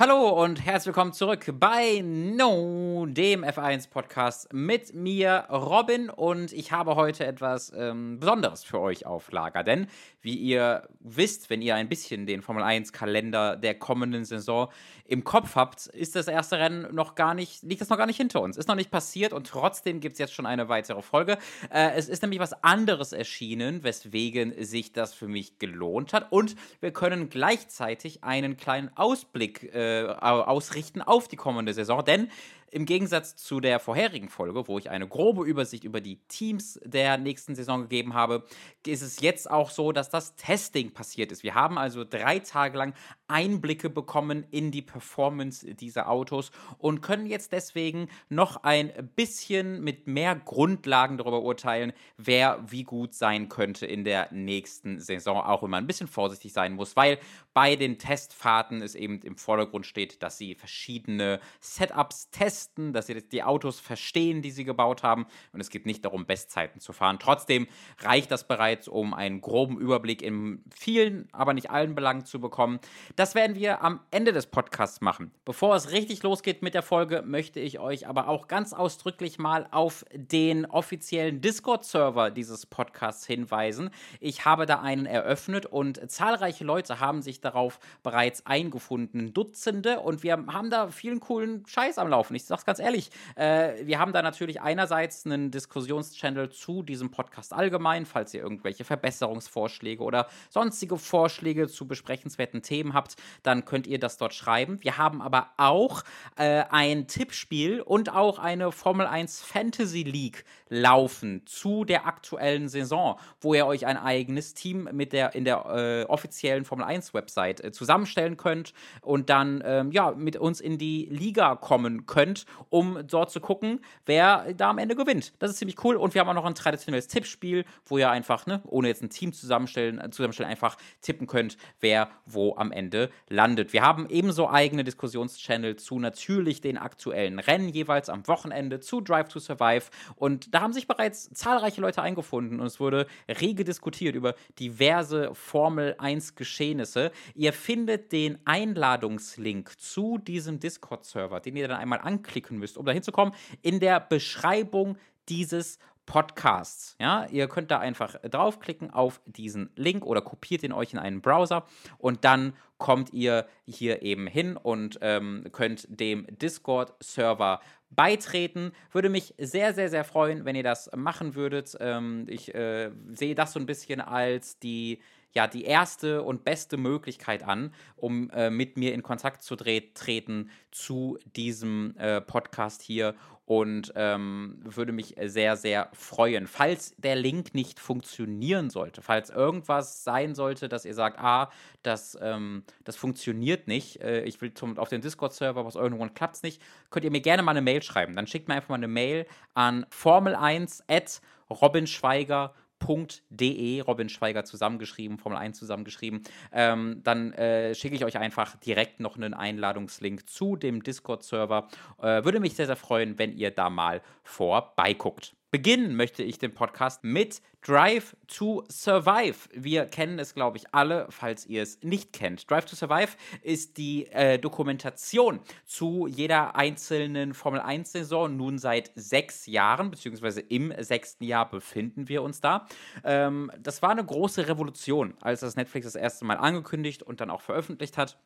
Hallo und herzlich willkommen zurück bei No, dem F1-Podcast mit mir, Robin. Und ich habe heute etwas ähm, Besonderes für euch auf Lager. Denn, wie ihr wisst, wenn ihr ein bisschen den Formel 1-Kalender der kommenden Saison im Kopf habt, ist das erste Rennen noch gar nicht, liegt das noch gar nicht hinter uns. Ist noch nicht passiert und trotzdem gibt es jetzt schon eine weitere Folge. Äh, es ist nämlich was anderes erschienen, weswegen sich das für mich gelohnt hat. Und wir können gleichzeitig einen kleinen Ausblick äh, äh, ausrichten auf die kommende Saison. Denn im Gegensatz zu der vorherigen Folge, wo ich eine grobe Übersicht über die Teams der nächsten Saison gegeben habe, ist es jetzt auch so, dass das Testing passiert ist. Wir haben also drei Tage lang Einblicke bekommen in die Performance dieser Autos und können jetzt deswegen noch ein bisschen mit mehr Grundlagen darüber urteilen, wer wie gut sein könnte in der nächsten Saison, auch wenn man ein bisschen vorsichtig sein muss, weil bei den Testfahrten es eben im Vordergrund steht, dass sie verschiedene Setups testen testen, dass sie die Autos verstehen, die sie gebaut haben. Und es geht nicht darum, Bestzeiten zu fahren. Trotzdem reicht das bereits, um einen groben Überblick in vielen, aber nicht allen Belangen zu bekommen. Das werden wir am Ende des Podcasts machen. Bevor es richtig losgeht mit der Folge, möchte ich euch aber auch ganz ausdrücklich mal auf den offiziellen Discord-Server dieses Podcasts hinweisen. Ich habe da einen eröffnet und zahlreiche Leute haben sich darauf bereits eingefunden, Dutzende, und wir haben da vielen coolen Scheiß am Laufen. Ich sag's ganz ehrlich, äh, wir haben da natürlich einerseits einen Diskussionschannel zu diesem Podcast allgemein, falls ihr irgendwelche Verbesserungsvorschläge oder sonstige Vorschläge zu besprechenswerten Themen habt, dann könnt ihr das dort schreiben. Wir haben aber auch äh, ein Tippspiel und auch eine Formel 1 Fantasy League laufen zu der aktuellen Saison, wo ihr euch ein eigenes Team mit der in der äh, offiziellen Formel 1 Website äh, zusammenstellen könnt und dann ähm, ja mit uns in die Liga kommen könnt um dort zu gucken, wer da am Ende gewinnt. Das ist ziemlich cool. Und wir haben auch noch ein traditionelles Tippspiel, wo ihr einfach, ne, ohne jetzt ein Team zusammenstellen, äh, zusammenstellen, einfach tippen könnt, wer wo am Ende landet. Wir haben ebenso eigene Diskussionschannel zu natürlich den aktuellen Rennen jeweils am Wochenende, zu Drive to Survive. Und da haben sich bereits zahlreiche Leute eingefunden und es wurde rege diskutiert über diverse Formel 1 Geschehnisse. Ihr findet den Einladungslink zu diesem Discord-Server, den ihr dann einmal anklicken müsst, um da hinzukommen, in der Beschreibung dieses Podcasts. Ja, ihr könnt da einfach draufklicken auf diesen Link oder kopiert ihn euch in einen Browser und dann kommt ihr hier eben hin und ähm, könnt dem Discord-Server beitreten. Würde mich sehr, sehr, sehr freuen, wenn ihr das machen würdet. Ähm, ich äh, sehe das so ein bisschen als die ja die erste und beste Möglichkeit an, um äh, mit mir in Kontakt zu treten zu diesem äh, Podcast hier und ähm, würde mich sehr, sehr freuen. Falls der Link nicht funktionieren sollte, falls irgendwas sein sollte, dass ihr sagt, ah, das, ähm, das funktioniert nicht, äh, ich will zum, auf den Discord-Server, aus irgendwo klappt es nicht, könnt ihr mir gerne mal eine Mail schreiben. Dann schickt mir einfach mal eine Mail an formel1 at robinschweiger.com formel1.de, Robin Schweiger zusammengeschrieben, Formel 1 zusammengeschrieben, ähm, dann äh, schicke ich euch einfach direkt noch einen Einladungslink zu dem Discord-Server. Äh, würde mich sehr, sehr freuen, wenn ihr da mal vorbeiguckt. Beginnen möchte ich den Podcast mit Drive to Survive. Wir kennen es, glaube ich, alle, falls ihr es nicht kennt. Drive to Survive ist die äh, Dokumentation zu jeder einzelnen Formel 1-Saison nun seit sechs Jahren, beziehungsweise im sechsten Jahr befinden wir uns da. Ähm, das war eine große Revolution, als das Netflix das erste Mal angekündigt und dann auch veröffentlicht hat.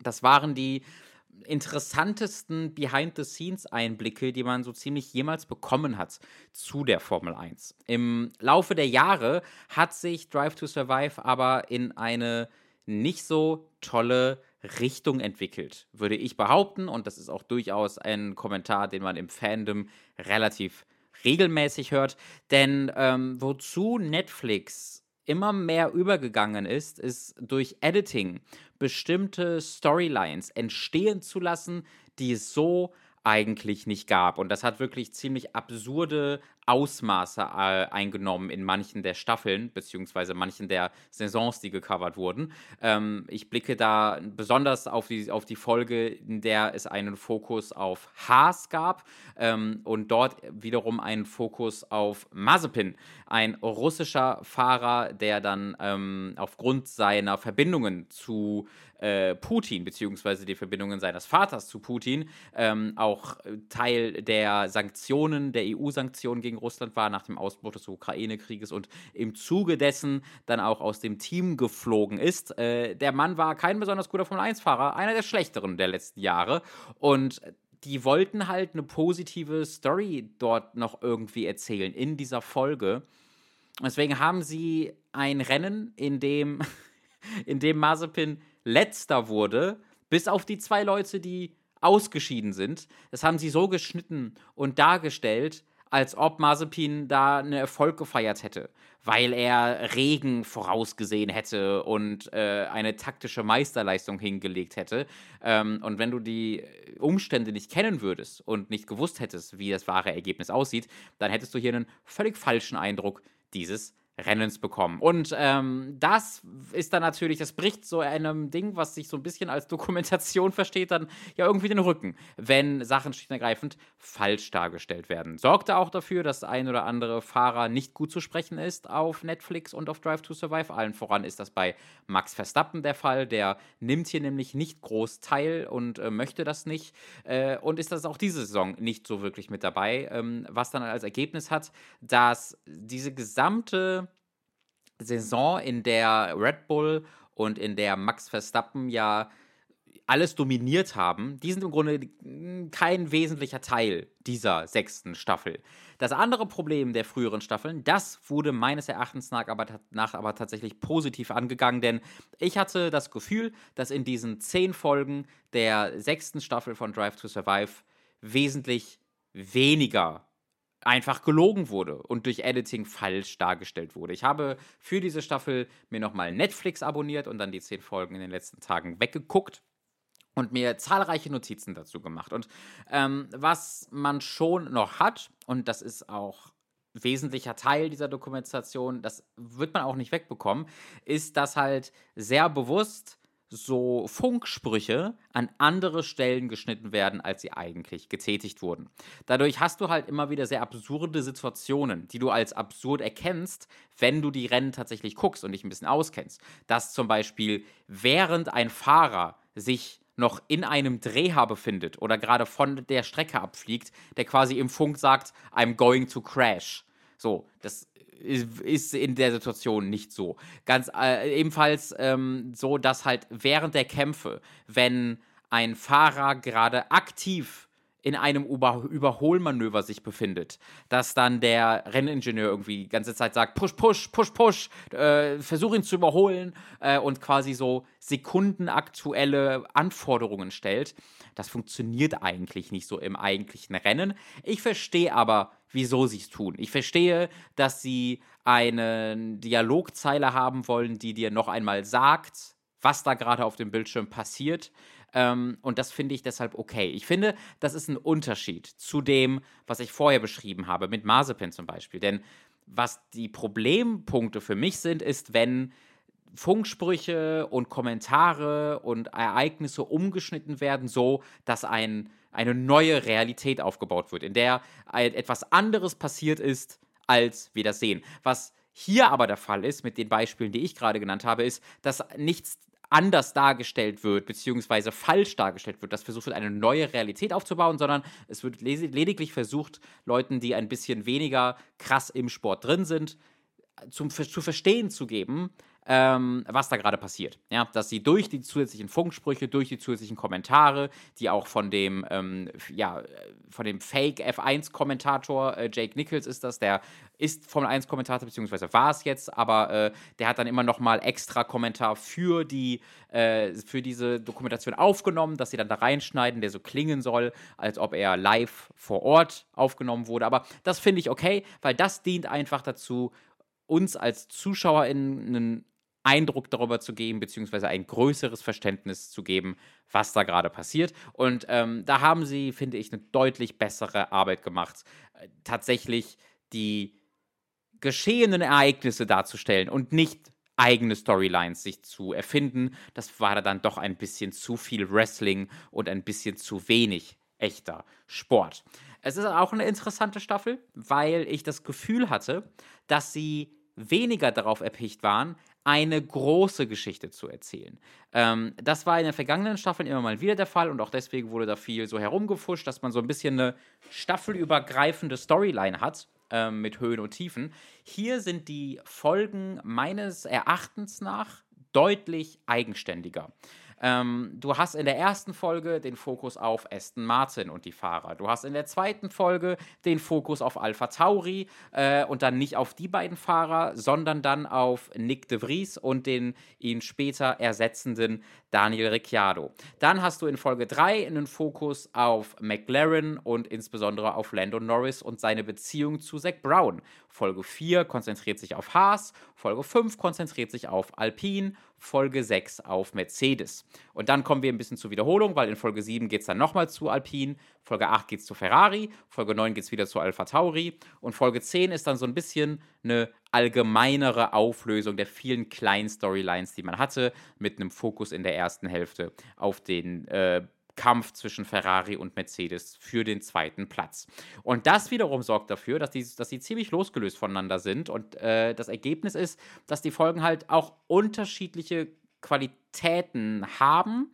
Das waren die interessantesten Behind-the-Scenes-Einblicke, die man so ziemlich jemals bekommen hat zu der Formel 1. Im Laufe der Jahre hat sich Drive to Survive aber in eine nicht so tolle Richtung entwickelt, würde ich behaupten. Und das ist auch durchaus ein Kommentar, den man im Fandom relativ regelmäßig hört. Denn ähm, wozu Netflix immer mehr übergegangen ist, ist durch Editing bestimmte Storylines entstehen zu lassen, die es so eigentlich nicht gab. Und das hat wirklich ziemlich absurde Ausmaße äh, eingenommen in manchen der Staffeln, beziehungsweise manchen der Saisons, die gecovert wurden. Ähm, ich blicke da besonders auf die, auf die Folge, in der es einen Fokus auf Haas gab ähm, und dort wiederum einen Fokus auf Mazepin, ein russischer Fahrer, der dann ähm, aufgrund seiner Verbindungen zu äh, Putin, beziehungsweise die Verbindungen seines Vaters zu Putin, ähm, auch Teil der Sanktionen, der EU-Sanktionen gegen Russland war nach dem Ausbruch des Ukraine-Krieges und im Zuge dessen dann auch aus dem Team geflogen ist. Äh, der Mann war kein besonders guter Formel-1-Fahrer, einer der schlechteren der letzten Jahre und die wollten halt eine positive Story dort noch irgendwie erzählen in dieser Folge. Deswegen haben sie ein Rennen, in dem, in dem Mazepin letzter wurde, bis auf die zwei Leute, die ausgeschieden sind. Das haben sie so geschnitten und dargestellt, als ob Mazepin da einen Erfolg gefeiert hätte, weil er Regen vorausgesehen hätte und äh, eine taktische Meisterleistung hingelegt hätte. Ähm, und wenn du die Umstände nicht kennen würdest und nicht gewusst hättest, wie das wahre Ergebnis aussieht, dann hättest du hier einen völlig falschen Eindruck dieses Rennens bekommen. Und ähm, das ist dann natürlich, das bricht so einem Ding, was sich so ein bisschen als Dokumentation versteht, dann ja irgendwie den Rücken, wenn Sachen schlicht und ergreifend falsch dargestellt werden. Sorgte auch dafür, dass ein oder andere Fahrer nicht gut zu sprechen ist auf Netflix und auf Drive to Survive. Allen voran ist das bei Max Verstappen der Fall. Der nimmt hier nämlich nicht groß teil und äh, möchte das nicht. Äh, und ist das auch diese Saison nicht so wirklich mit dabei, ähm, was dann als Ergebnis hat, dass diese gesamte Saison, in der Red Bull und in der Max Verstappen ja alles dominiert haben, die sind im Grunde kein wesentlicher Teil dieser sechsten Staffel. Das andere Problem der früheren Staffeln, das wurde meines Erachtens nach aber, nach aber tatsächlich positiv angegangen, denn ich hatte das Gefühl, dass in diesen zehn Folgen der sechsten Staffel von Drive to Survive wesentlich weniger einfach gelogen wurde und durch Editing falsch dargestellt wurde. Ich habe für diese Staffel mir nochmal Netflix abonniert und dann die zehn Folgen in den letzten Tagen weggeguckt und mir zahlreiche Notizen dazu gemacht. Und ähm, was man schon noch hat, und das ist auch wesentlicher Teil dieser Dokumentation, das wird man auch nicht wegbekommen, ist, dass halt sehr bewusst so Funksprüche an andere Stellen geschnitten werden, als sie eigentlich getätigt wurden. Dadurch hast du halt immer wieder sehr absurde Situationen, die du als absurd erkennst, wenn du die Rennen tatsächlich guckst und dich ein bisschen auskennst. Dass zum Beispiel während ein Fahrer sich noch in einem Drehhaar befindet oder gerade von der Strecke abfliegt, der quasi im Funk sagt, I'm going to crash. So, das ist in der Situation nicht so. Ganz äh, ebenfalls ähm, so, dass halt während der Kämpfe, wenn ein Fahrer gerade aktiv in einem Über Überholmanöver sich befindet, dass dann der Renningenieur irgendwie die ganze Zeit sagt, push, push, push, push, äh, versuch ihn zu überholen äh, und quasi so sekundenaktuelle Anforderungen stellt. Das funktioniert eigentlich nicht so im eigentlichen Rennen. Ich verstehe aber, wieso sie es tun. Ich verstehe, dass sie eine Dialogzeile haben wollen, die dir noch einmal sagt, was da gerade auf dem Bildschirm passiert. Ähm, und das finde ich deshalb okay. Ich finde, das ist ein Unterschied zu dem, was ich vorher beschrieben habe, mit Mazepin zum Beispiel. Denn was die Problempunkte für mich sind, ist, wenn Funksprüche und Kommentare und Ereignisse umgeschnitten werden, so dass ein, eine neue Realität aufgebaut wird, in der etwas anderes passiert ist, als wir das sehen. Was hier aber der Fall ist, mit den Beispielen, die ich gerade genannt habe, ist, dass nichts anders dargestellt wird, beziehungsweise falsch dargestellt wird, dass versucht wird, eine neue Realität aufzubauen, sondern es wird lediglich versucht, Leuten, die ein bisschen weniger krass im Sport drin sind, zum, zu verstehen zu geben, ähm, was da gerade passiert. Ja, dass sie durch die zusätzlichen Funksprüche, durch die zusätzlichen Kommentare, die auch von dem, ähm, ja, von dem Fake F1-Kommentator, äh, Jake Nichols ist das, der ist Formel 1-Kommentator, beziehungsweise war es jetzt, aber äh, der hat dann immer nochmal extra Kommentar für die, äh, für diese Dokumentation aufgenommen, dass sie dann da reinschneiden, der so klingen soll, als ob er live vor Ort aufgenommen wurde. Aber das finde ich okay, weil das dient einfach dazu, uns als ZuschauerInnen einen Eindruck darüber zu geben, beziehungsweise ein größeres Verständnis zu geben, was da gerade passiert. Und ähm, da haben sie, finde ich, eine deutlich bessere Arbeit gemacht, äh, tatsächlich die geschehenen Ereignisse darzustellen und nicht eigene Storylines sich zu erfinden. Das war dann doch ein bisschen zu viel Wrestling und ein bisschen zu wenig echter Sport. Es ist auch eine interessante Staffel, weil ich das Gefühl hatte, dass sie weniger darauf erpicht waren, eine große Geschichte zu erzählen. Ähm, das war in den vergangenen Staffeln immer mal wieder der Fall und auch deswegen wurde da viel so herumgefuscht, dass man so ein bisschen eine staffelübergreifende Storyline hat ähm, mit Höhen und Tiefen. Hier sind die Folgen meines Erachtens nach deutlich eigenständiger. Ähm, du hast in der ersten Folge den Fokus auf Aston Martin und die Fahrer. Du hast in der zweiten Folge den Fokus auf Alpha Tauri äh, und dann nicht auf die beiden Fahrer, sondern dann auf Nick de Vries und den ihn später ersetzenden Daniel Ricciardo. Dann hast du in Folge 3 einen Fokus auf McLaren und insbesondere auf Lando Norris und seine Beziehung zu Zach Brown. Folge 4 konzentriert sich auf Haas, Folge 5 konzentriert sich auf Alpine, Folge 6 auf Mercedes. Und dann kommen wir ein bisschen zur Wiederholung, weil in Folge 7 geht es dann nochmal zu Alpine, Folge 8 geht es zu Ferrari, Folge 9 geht es wieder zu Alpha Tauri und Folge 10 ist dann so ein bisschen eine allgemeinere Auflösung der vielen kleinen Storylines, die man hatte, mit einem Fokus in der ersten Hälfte auf den äh, Kampf zwischen Ferrari und Mercedes für den zweiten Platz. Und das wiederum sorgt dafür, dass die, dass die ziemlich losgelöst voneinander sind. Und äh, das Ergebnis ist, dass die Folgen halt auch unterschiedliche Qualitäten haben,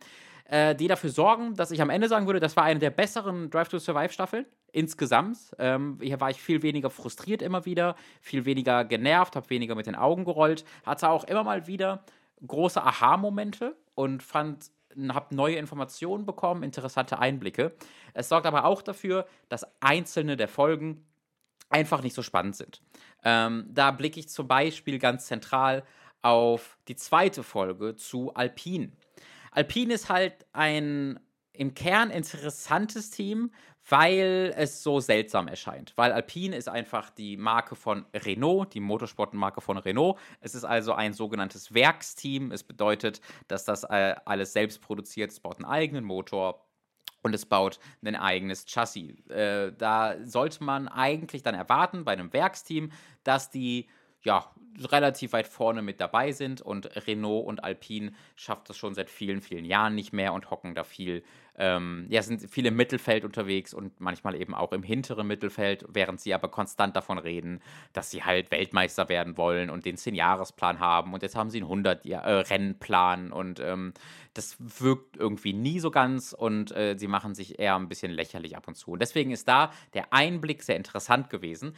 äh, die dafür sorgen, dass ich am Ende sagen würde, das war eine der besseren Drive to Survive Staffeln insgesamt. Ähm, hier war ich viel weniger frustriert immer wieder, viel weniger genervt, habe weniger mit den Augen gerollt, hatte auch immer mal wieder große Aha-Momente und fand habe neue Informationen bekommen, interessante Einblicke. Es sorgt aber auch dafür, dass einzelne der Folgen einfach nicht so spannend sind. Ähm, da blicke ich zum Beispiel ganz zentral auf die zweite Folge zu Alpine. Alpine ist halt ein im Kern interessantes Team, weil es so seltsam erscheint. Weil Alpine ist einfach die Marke von Renault, die Motorsportmarke von Renault. Es ist also ein sogenanntes Werksteam. Es bedeutet, dass das äh, alles selbst produziert. Es baut einen eigenen Motor, und es baut ein eigenes Chassis. Äh, da sollte man eigentlich dann erwarten bei einem Werksteam, dass die ja, relativ weit vorne mit dabei sind und Renault und Alpine schafft das schon seit vielen, vielen Jahren nicht mehr und hocken da viel, ähm, ja, sind viel im Mittelfeld unterwegs und manchmal eben auch im hinteren Mittelfeld, während sie aber konstant davon reden, dass sie halt Weltmeister werden wollen und den 10-Jahres-Plan haben und jetzt haben sie einen 100-Rennplan und ähm, das wirkt irgendwie nie so ganz und äh, sie machen sich eher ein bisschen lächerlich ab und zu. Und deswegen ist da der Einblick sehr interessant gewesen.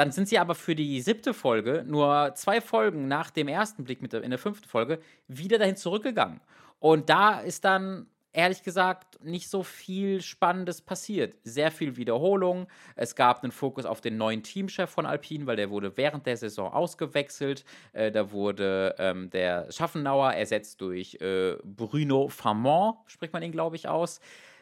Dann sind sie aber für die siebte Folge, nur zwei Folgen nach dem ersten Blick mit der, in der fünften Folge, wieder dahin zurückgegangen. Und da ist dann ehrlich gesagt nicht so viel Spannendes passiert. Sehr viel Wiederholung. Es gab einen Fokus auf den neuen Teamchef von Alpine, weil der wurde während der Saison ausgewechselt. Äh, da wurde ähm, der Schaffenauer ersetzt durch äh, Bruno Famont, spricht man ihn, glaube ich, aus.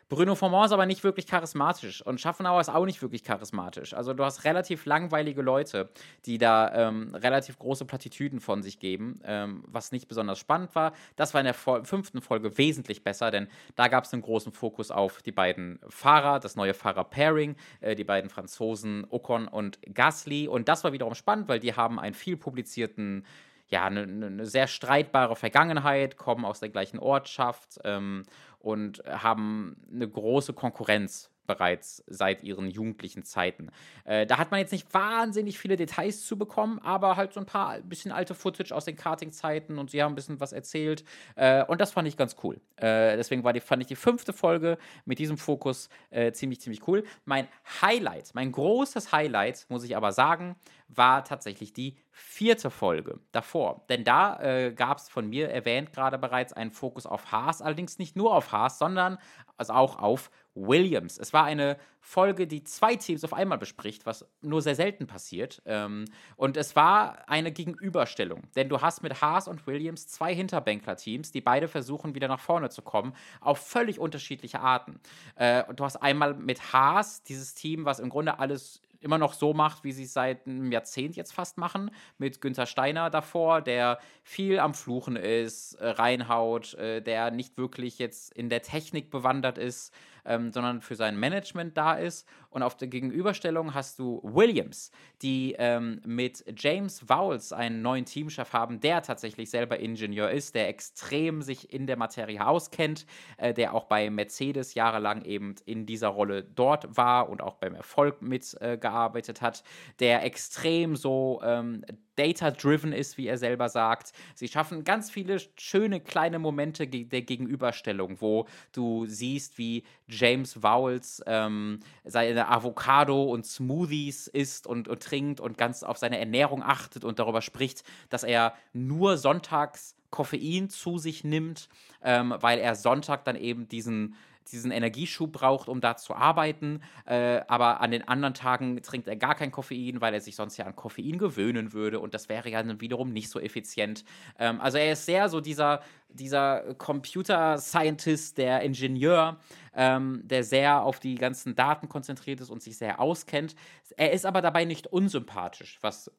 Bruno Formant ist aber nicht wirklich charismatisch und Schaffenauer ist auch nicht wirklich charismatisch. Also du hast relativ langweilige Leute, die da ähm, relativ große Plattitüden von sich geben, ähm, was nicht besonders spannend war. Das war in der Fol fünften Folge wesentlich besser, denn da gab es einen großen Fokus auf die beiden Fahrer, das neue Fahrer-Pairing, äh, die beiden Franzosen Ocon und Gasly. Und das war wiederum spannend, weil die haben einen viel publizierten ja, eine, eine sehr streitbare Vergangenheit, kommen aus der gleichen Ortschaft ähm, und haben eine große Konkurrenz bereits seit ihren jugendlichen Zeiten. Äh, da hat man jetzt nicht wahnsinnig viele Details zu bekommen, aber halt so ein paar bisschen alte Footage aus den Karting-Zeiten und sie haben ein bisschen was erzählt. Äh, und das fand ich ganz cool. Äh, deswegen war die, fand ich die fünfte Folge mit diesem Fokus äh, ziemlich, ziemlich cool. Mein Highlight, mein großes Highlight, muss ich aber sagen, war tatsächlich die vierte Folge davor. Denn da äh, gab es von mir erwähnt gerade bereits einen Fokus auf Haas, allerdings nicht nur auf Haas, sondern also auch auf Williams. Es war eine Folge, die zwei Teams auf einmal bespricht, was nur sehr selten passiert. Ähm, und es war eine Gegenüberstellung, denn du hast mit Haas und Williams zwei Hinterbänkler-Teams, die beide versuchen, wieder nach vorne zu kommen, auf völlig unterschiedliche Arten. Äh, und du hast einmal mit Haas dieses Team, was im Grunde alles immer noch so macht, wie sie es seit einem Jahrzehnt jetzt fast machen, mit Günther Steiner davor, der viel am Fluchen ist, äh, reinhaut, äh, der nicht wirklich jetzt in der Technik bewandert ist, ähm, sondern für sein Management da ist. Und auf der Gegenüberstellung hast du Williams, die ähm, mit James Vowles einen neuen Teamchef haben, der tatsächlich selber Ingenieur ist, der extrem sich in der Materie auskennt, äh, der auch bei Mercedes jahrelang eben in dieser Rolle dort war und auch beim Erfolg mitgearbeitet äh, hat, der extrem so ähm, data-driven ist, wie er selber sagt. Sie schaffen ganz viele schöne kleine Momente der Gegenüberstellung, wo du siehst, wie James Vowles ähm, seine Avocado und Smoothies isst und, und trinkt und ganz auf seine Ernährung achtet und darüber spricht, dass er nur sonntags Koffein zu sich nimmt, ähm, weil er Sonntag dann eben diesen diesen Energieschub braucht, um da zu arbeiten. Äh, aber an den anderen Tagen trinkt er gar kein Koffein, weil er sich sonst ja an Koffein gewöhnen würde und das wäre ja dann wiederum nicht so effizient. Ähm, also er ist sehr so dieser, dieser Computer-Scientist, der Ingenieur, ähm, der sehr auf die ganzen Daten konzentriert ist und sich sehr auskennt. Er ist aber dabei nicht unsympathisch, was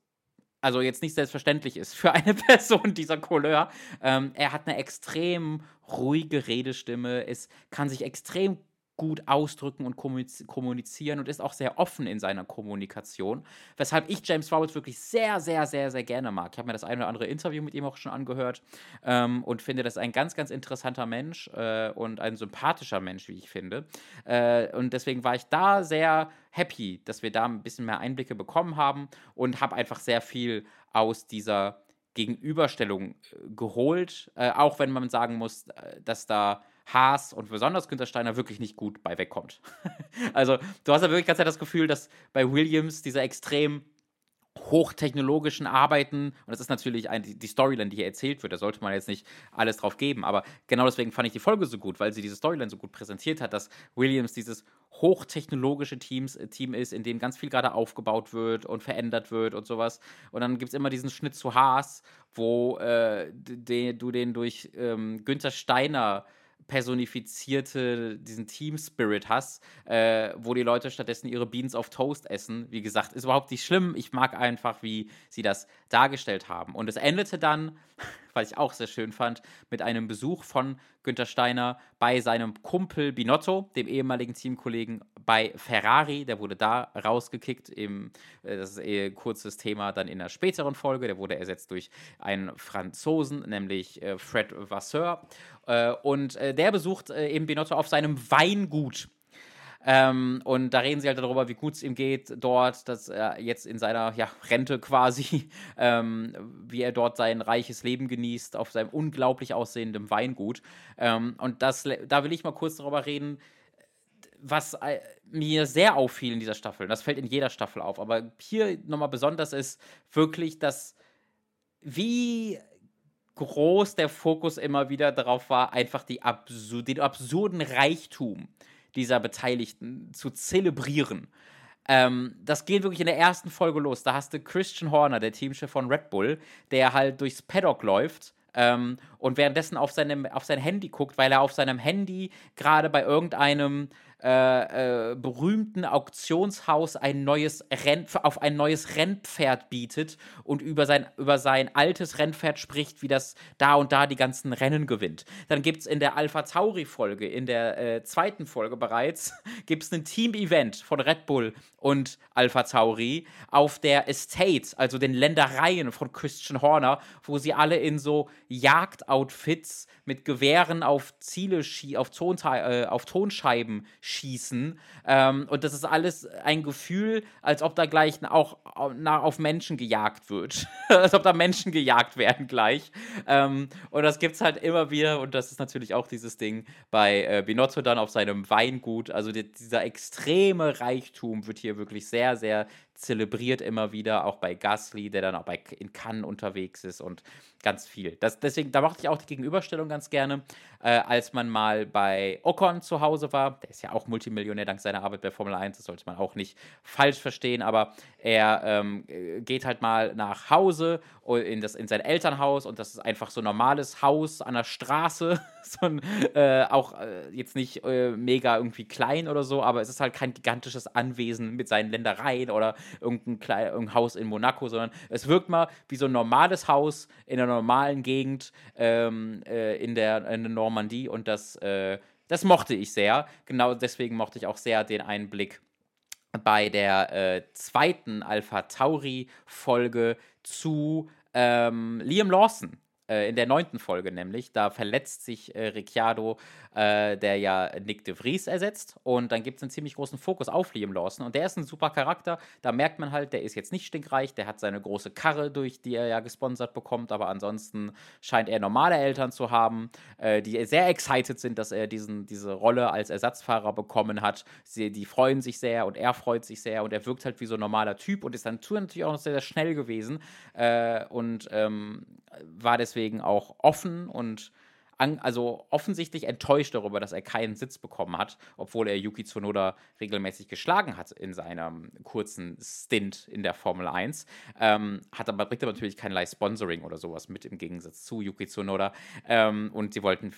also jetzt nicht selbstverständlich ist für eine Person dieser Couleur. Ähm, er hat eine extrem ruhige Redestimme, es kann sich extrem gut ausdrücken und kommunizieren und ist auch sehr offen in seiner Kommunikation, weshalb ich James Vowles wirklich sehr, sehr, sehr, sehr gerne mag. Ich habe mir das eine oder andere Interview mit ihm auch schon angehört ähm, und finde, das ein ganz, ganz interessanter Mensch äh, und ein sympathischer Mensch, wie ich finde. Äh, und deswegen war ich da sehr happy, dass wir da ein bisschen mehr Einblicke bekommen haben und habe einfach sehr viel aus dieser Gegenüberstellung äh, geholt, äh, auch wenn man sagen muss, äh, dass da Haas und besonders Günther Steiner wirklich nicht gut bei wegkommt. also, du hast ja wirklich ganz das Gefühl, dass bei Williams dieser extrem hochtechnologischen Arbeiten, und das ist natürlich ein, die Storyline, die hier erzählt wird, da sollte man jetzt nicht alles drauf geben, aber genau deswegen fand ich die Folge so gut, weil sie diese Storyline so gut präsentiert hat, dass Williams dieses hochtechnologische Teams, äh, Team ist, in dem ganz viel gerade aufgebaut wird und verändert wird und sowas. Und dann gibt es immer diesen Schnitt zu Haas, wo äh, de, du den durch ähm, Günther Steiner personifizierte, diesen Team-Spirit hast, äh, wo die Leute stattdessen ihre Beans auf Toast essen. Wie gesagt, ist überhaupt nicht schlimm. Ich mag einfach, wie sie das dargestellt haben. Und es endete dann, was ich auch sehr schön fand, mit einem Besuch von Günter Steiner bei seinem Kumpel Binotto, dem ehemaligen Teamkollegen bei Ferrari. Der wurde da rausgekickt. Im, äh, das ist eh ein kurzes Thema dann in der späteren Folge. Der wurde ersetzt durch einen Franzosen, nämlich äh, Fred Vasseur. Äh, und der besucht eben Binotto auf seinem Weingut. Ähm, und da reden sie halt darüber, wie gut es ihm geht dort, dass er jetzt in seiner ja, Rente quasi, ähm, wie er dort sein reiches Leben genießt, auf seinem unglaublich aussehenden Weingut. Ähm, und das, da will ich mal kurz darüber reden, was äh, mir sehr auffiel in dieser Staffel. Das fällt in jeder Staffel auf, aber hier nochmal besonders ist wirklich, dass wie groß der Fokus immer wieder darauf war, einfach die absur den absurden Reichtum dieser Beteiligten zu zelebrieren. Ähm, das geht wirklich in der ersten Folge los. Da hast du Christian Horner, der Teamchef von Red Bull, der halt durchs Paddock läuft ähm, und währenddessen auf, seinem, auf sein Handy guckt, weil er auf seinem Handy gerade bei irgendeinem äh, äh, berühmten Auktionshaus ein neues Renn, auf ein neues Rennpferd bietet und über sein, über sein altes Rennpferd spricht, wie das da und da die ganzen Rennen gewinnt. Dann gibt es in der Alpha Tauri-Folge, in der äh, zweiten Folge bereits, gibt es ein Team-Event von Red Bull und Alpha Tauri auf der Estate, also den Ländereien von Christian Horner, wo sie alle in so Jagdoutfits mit Gewehren auf Ziele, auf, Tonte äh, auf Tonscheiben schießen. Ähm, und das ist alles ein Gefühl, als ob da gleich auch auf Menschen gejagt wird. als ob da Menschen gejagt werden gleich. Ähm, und das gibt es halt immer wieder. Und das ist natürlich auch dieses Ding bei äh, Binotto dann auf seinem Weingut. Also die, dieser extreme Reichtum wird hier wirklich sehr, sehr zelebriert immer wieder, auch bei Gasly, der dann auch bei, in Cannes unterwegs ist und ganz viel. Das, deswegen, da mochte ich auch die Gegenüberstellung ganz gerne, äh, als man mal bei Ocon zu Hause war. Der ist ja auch Multimillionär dank seiner Arbeit bei Formel 1, das sollte man auch nicht falsch verstehen, aber er ähm, geht halt mal nach Hause in, das, in sein Elternhaus und das ist einfach so ein normales Haus an der Straße. so ein, äh, auch äh, jetzt nicht äh, mega irgendwie klein oder so, aber es ist halt kein gigantisches Anwesen mit seinen Ländereien oder irgendein, klein, irgendein Haus in Monaco, sondern es wirkt mal wie so ein normales Haus in einer normalen Gegend ähm, äh, in, der, in der Normandie und das äh, das mochte ich sehr. Genau deswegen mochte ich auch sehr den Einblick bei der äh, zweiten Alpha Tauri-Folge zu ähm, Liam Lawson in der neunten Folge nämlich, da verletzt sich äh, Ricciardo, äh, der ja Nick de Vries ersetzt. Und dann gibt es einen ziemlich großen Fokus auf Liam Lawson. Und der ist ein super Charakter. Da merkt man halt, der ist jetzt nicht stinkreich, der hat seine große Karre, durch die er ja gesponsert bekommt. Aber ansonsten scheint er normale Eltern zu haben, äh, die sehr excited sind, dass er diesen, diese Rolle als Ersatzfahrer bekommen hat. Sie, die freuen sich sehr und er freut sich sehr. Und er wirkt halt wie so ein normaler Typ und ist dann natürlich auch noch sehr, sehr schnell gewesen. Äh, und ähm, war deswegen auch offen und also offensichtlich enttäuscht darüber, dass er keinen Sitz bekommen hat, obwohl er Yuki Tsunoda regelmäßig geschlagen hat in seinem kurzen Stint in der Formel 1. Ähm, hat aber, bringt aber natürlich keinerlei Sponsoring oder sowas mit im Gegensatz zu Yuki Tsunoda. Ähm, und sie wollten,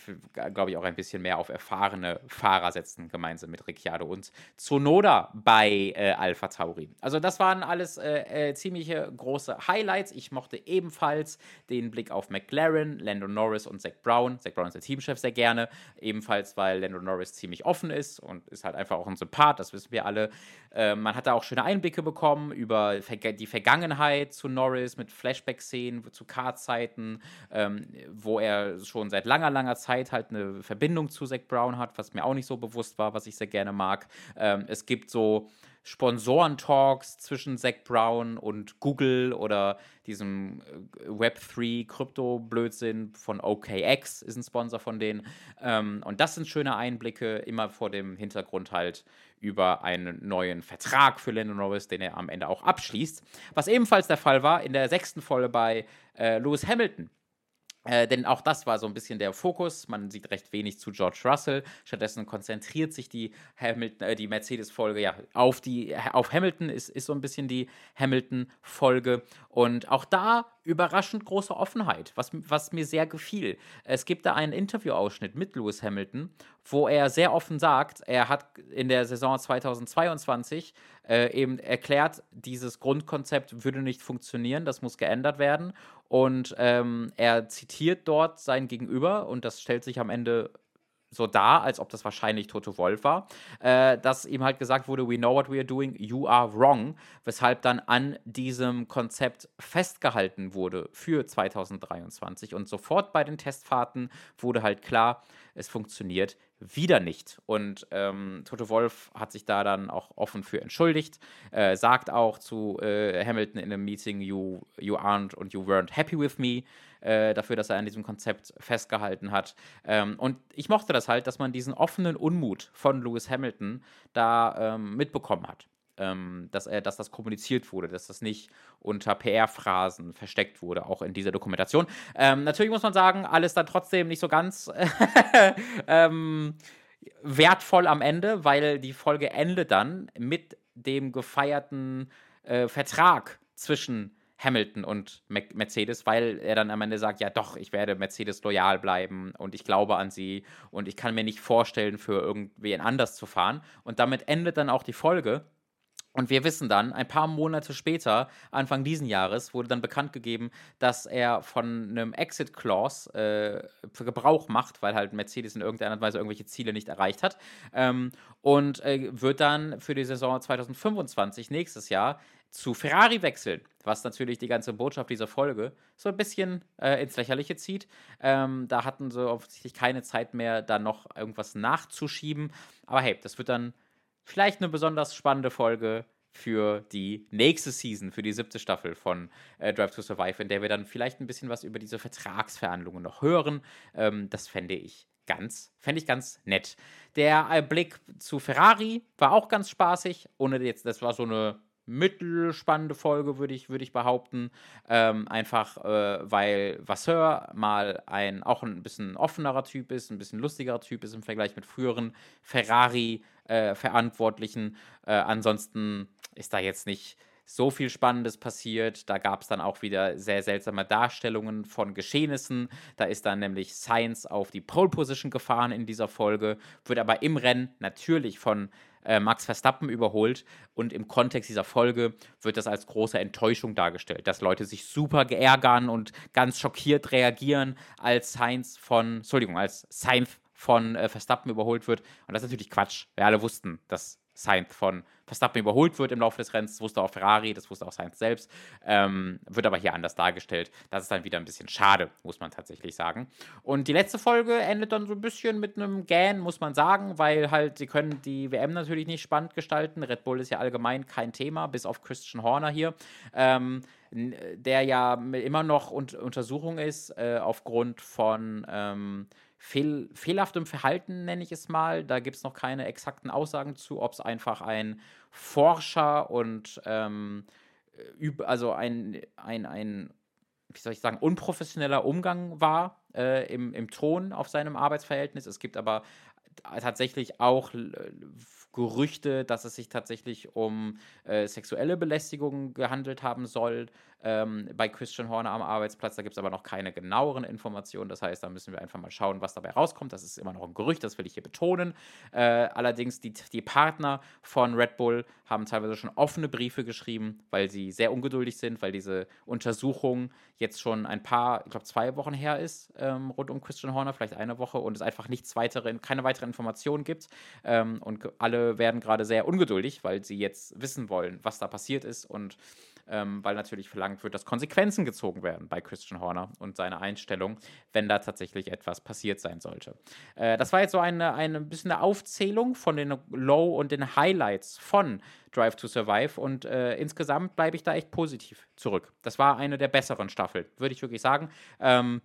glaube ich, auch ein bisschen mehr auf erfahrene Fahrer setzen, gemeinsam mit Ricciardo und Tsunoda bei äh, Alpha Tauri. Also das waren alles äh, äh, ziemliche große Highlights. Ich mochte ebenfalls den Blick auf McLaren, Lando Norris und Zach Brown. Zach Zach Brown ist der Teamchef sehr gerne, ebenfalls, weil Lando Norris ziemlich offen ist und ist halt einfach auch ein Sympath, das wissen wir alle. Äh, man hat da auch schöne Einblicke bekommen über die Vergangenheit zu Norris mit Flashback-Szenen zu Kartzeiten, ähm, wo er schon seit langer, langer Zeit halt eine Verbindung zu Zach Brown hat, was mir auch nicht so bewusst war, was ich sehr gerne mag. Ähm, es gibt so Sponsoren-Talks zwischen Zach Brown und Google oder diesem äh, Web3-Krypto-Blödsinn von OKX ist ein Sponsor von denen. Ähm, und das sind schöne Einblicke, immer vor dem Hintergrund halt über einen neuen Vertrag für Lando Norris, den er am Ende auch abschließt. Was ebenfalls der Fall war in der sechsten Folge bei äh, Lewis Hamilton. Äh, denn auch das war so ein bisschen der Fokus. Man sieht recht wenig zu George Russell. Stattdessen konzentriert sich die Hamilton, äh, die Mercedes-Folge ja auf die auf Hamilton ist, ist so ein bisschen die Hamilton-Folge. Und auch da überraschend große Offenheit, was, was mir sehr gefiel. Es gibt da einen Interviewausschnitt mit Lewis Hamilton, wo er sehr offen sagt, er hat in der Saison 2022 äh, eben erklärt, dieses Grundkonzept würde nicht funktionieren, das muss geändert werden. Und ähm, er zitiert dort sein Gegenüber und das stellt sich am Ende so dar, als ob das wahrscheinlich Toto Wolf war, äh, dass ihm halt gesagt wurde, we know what we are doing, you are wrong, weshalb dann an diesem Konzept festgehalten wurde für 2023 und sofort bei den Testfahrten wurde halt klar, es funktioniert wieder nicht. Und ähm, Toto Wolf hat sich da dann auch offen für entschuldigt, äh, sagt auch zu äh, Hamilton in einem Meeting, you, you aren't und you weren't happy with me, äh, dafür, dass er an diesem Konzept festgehalten hat. Ähm, und ich mochte das halt, dass man diesen offenen Unmut von Lewis Hamilton da ähm, mitbekommen hat ähm, dass, er, dass das kommuniziert wurde, dass das nicht unter PR-Phrasen versteckt wurde, auch in dieser Dokumentation. Ähm, natürlich muss man sagen, alles dann trotzdem nicht so ganz ähm, wertvoll am Ende, weil die Folge endet dann mit dem gefeierten äh, Vertrag zwischen Hamilton und Mercedes, weil er dann am Ende sagt, ja doch, ich werde Mercedes loyal bleiben und ich glaube an sie und ich kann mir nicht vorstellen, für irgendwen anders zu fahren. Und damit endet dann auch die Folge. Und wir wissen dann, ein paar Monate später, Anfang diesen Jahres, wurde dann bekannt gegeben, dass er von einem Exit Clause äh, Gebrauch macht, weil halt Mercedes in irgendeiner Weise irgendwelche Ziele nicht erreicht hat. Ähm, und äh, wird dann für die Saison 2025, nächstes Jahr, zu Ferrari wechseln, was natürlich die ganze Botschaft dieser Folge so ein bisschen äh, ins Lächerliche zieht. Ähm, da hatten sie offensichtlich keine Zeit mehr, da noch irgendwas nachzuschieben. Aber hey, das wird dann vielleicht eine besonders spannende Folge für die nächste Season, für die siebte Staffel von äh, Drive to Survive, in der wir dann vielleicht ein bisschen was über diese Vertragsverhandlungen noch hören. Ähm, das fände ich ganz, fände ich ganz nett. Der äh, Blick zu Ferrari war auch ganz spaßig, ohne jetzt, das war so eine mittelspannende Folge, würde ich, würd ich behaupten. Ähm, einfach, äh, weil Vasseur mal ein auch ein bisschen offenerer Typ ist, ein bisschen lustigerer Typ ist im Vergleich mit früheren Ferrari-Verantwortlichen. Äh, äh, ansonsten ist da jetzt nicht so viel Spannendes passiert. Da gab es dann auch wieder sehr seltsame Darstellungen von Geschehnissen. Da ist dann nämlich Science auf die Pole Position gefahren in dieser Folge, wird aber im Rennen natürlich von äh, Max Verstappen überholt. Und im Kontext dieser Folge wird das als große Enttäuschung dargestellt, dass Leute sich super geärgern und ganz schockiert reagieren, als Sainz von, Entschuldigung, als Sainz von äh, Verstappen überholt wird. Und das ist natürlich Quatsch. Wir alle wussten, dass Sainz von Verstappen überholt wird im Laufe des Rennens. Das wusste auch Ferrari, das wusste auch Sainz selbst. Ähm, wird aber hier anders dargestellt. Das ist dann wieder ein bisschen schade, muss man tatsächlich sagen. Und die letzte Folge endet dann so ein bisschen mit einem Gan, muss man sagen, weil halt sie können die WM natürlich nicht spannend gestalten. Red Bull ist ja allgemein kein Thema, bis auf Christian Horner hier. Ähm, der ja immer noch unter Untersuchung ist, äh, aufgrund von ähm, fehl, fehlerhaftem Verhalten, nenne ich es mal. Da gibt es noch keine exakten Aussagen zu, ob es einfach ein Forscher und ähm, also ein, ein, ein, wie soll ich sagen, unprofessioneller Umgang war äh, im, im Ton auf seinem Arbeitsverhältnis. Es gibt aber tatsächlich auch Gerüchte, dass es sich tatsächlich um äh, sexuelle Belästigung gehandelt haben soll ähm, bei Christian Horner am Arbeitsplatz. Da gibt es aber noch keine genaueren Informationen. Das heißt, da müssen wir einfach mal schauen, was dabei rauskommt. Das ist immer noch ein Gerücht, das will ich hier betonen. Äh, allerdings, die, die Partner von Red Bull haben teilweise schon offene Briefe geschrieben, weil sie sehr ungeduldig sind, weil diese Untersuchung jetzt schon ein paar, ich glaube, zwei Wochen her ist, ähm, rund um Christian Horner, vielleicht eine Woche, und es einfach nichts weitere, keine weiteren Informationen gibt. Ähm, und alle werden gerade sehr ungeduldig, weil sie jetzt wissen wollen, was da passiert ist und ähm, weil natürlich verlangt wird, dass Konsequenzen gezogen werden bei Christian Horner und seiner Einstellung, wenn da tatsächlich etwas passiert sein sollte. Äh, das war jetzt so eine, eine bisschen eine Aufzählung von den Low- und den Highlights von Drive to Survive und äh, insgesamt bleibe ich da echt positiv zurück. Das war eine der besseren Staffeln, würde ich wirklich sagen. Ähm,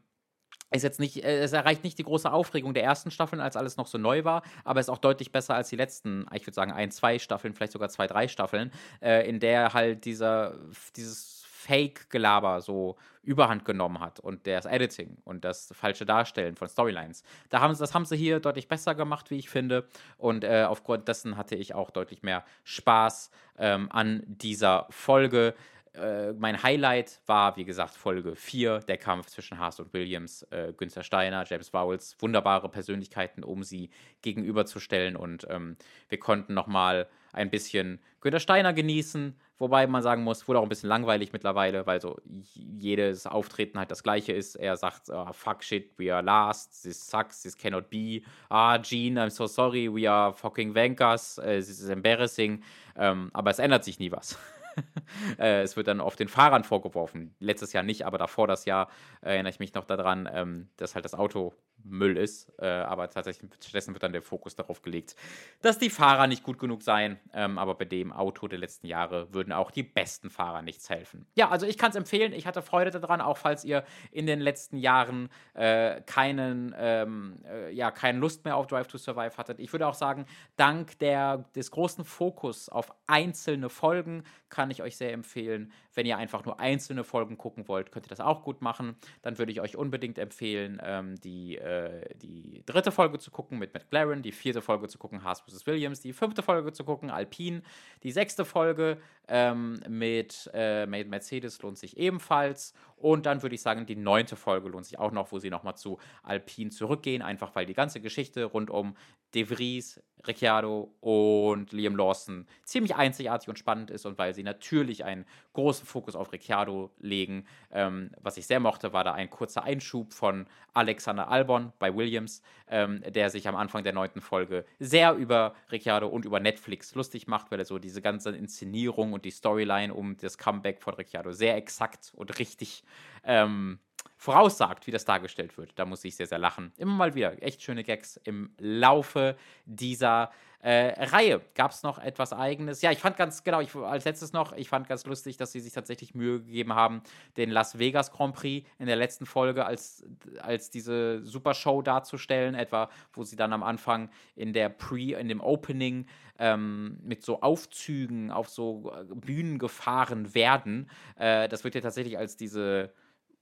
ist jetzt nicht, äh, es erreicht nicht die große Aufregung der ersten Staffeln, als alles noch so neu war, aber ist auch deutlich besser als die letzten, ich würde sagen, ein, zwei Staffeln, vielleicht sogar zwei, drei Staffeln, äh, in der halt dieser, dieses Fake-Gelaber so überhand genommen hat und das Editing und das falsche Darstellen von Storylines. Da haben sie, das haben sie hier deutlich besser gemacht, wie ich finde. Und äh, aufgrund dessen hatte ich auch deutlich mehr Spaß ähm, an dieser Folge. Äh, mein Highlight war, wie gesagt, Folge 4, der Kampf zwischen Haas und Williams, äh, Günther Steiner, James Vowles, wunderbare Persönlichkeiten, um sie gegenüberzustellen. Und ähm, wir konnten nochmal ein bisschen Günther Steiner genießen, wobei man sagen muss, wurde auch ein bisschen langweilig mittlerweile, weil so jedes Auftreten halt das gleiche ist. Er sagt, oh, fuck shit, we are last, this sucks, this cannot be. Ah, Gene, I'm so sorry, we are fucking wankers, uh, this is embarrassing. Ähm, aber es ändert sich nie was. äh, es wird dann auf den Fahrern vorgeworfen. Letztes Jahr nicht, aber davor das Jahr äh, erinnere ich mich noch daran, ähm, dass halt das Auto Müll ist. Äh, aber tatsächlich stattdessen wird dann der Fokus darauf gelegt, dass die Fahrer nicht gut genug seien. Ähm, aber bei dem Auto der letzten Jahre würden auch die besten Fahrer nichts helfen. Ja, also ich kann es empfehlen. Ich hatte Freude daran, auch falls ihr in den letzten Jahren äh, keinen, ähm, äh, ja, keine Lust mehr auf Drive to Survive hattet. Ich würde auch sagen, dank der, des großen Fokus auf einzelne Folgen kann ich euch sehr empfehlen. Wenn ihr einfach nur einzelne Folgen gucken wollt, könnt ihr das auch gut machen. Dann würde ich euch unbedingt empfehlen, ähm, die äh, die dritte Folge zu gucken mit McLaren, die vierte Folge zu gucken, Haas vs. Williams, die fünfte Folge zu gucken, Alpine, die sechste Folge ähm, mit, äh, Mercedes lohnt sich ebenfalls. Und dann würde ich sagen, die neunte Folge lohnt sich auch noch, wo sie nochmal zu Alpine zurückgehen, einfach weil die ganze Geschichte rund um De Vries, Ricciardo und Liam Lawson ziemlich einzigartig und spannend ist und weil sie natürlich einen großen Fokus auf Ricciardo legen. Ähm, was ich sehr mochte, war da ein kurzer Einschub von Alexander Albon bei Williams, ähm, der sich am Anfang der neunten Folge sehr über Ricciardo und über Netflix lustig macht, weil er so diese ganze Inszenierung und die Storyline um das Comeback von Ricciardo sehr exakt und richtig ähm, voraussagt, wie das dargestellt wird. Da muss ich sehr, sehr lachen. Immer mal wieder echt schöne Gags im Laufe dieser äh, Reihe. Gab es noch etwas Eigenes? Ja, ich fand ganz, genau, ich, als letztes noch, ich fand ganz lustig, dass sie sich tatsächlich Mühe gegeben haben, den Las Vegas Grand Prix in der letzten Folge als, als diese Supershow darzustellen, etwa, wo sie dann am Anfang in der Pre, in dem Opening ähm, mit so Aufzügen auf so äh, Bühnen gefahren werden. Äh, das wird ja tatsächlich als diese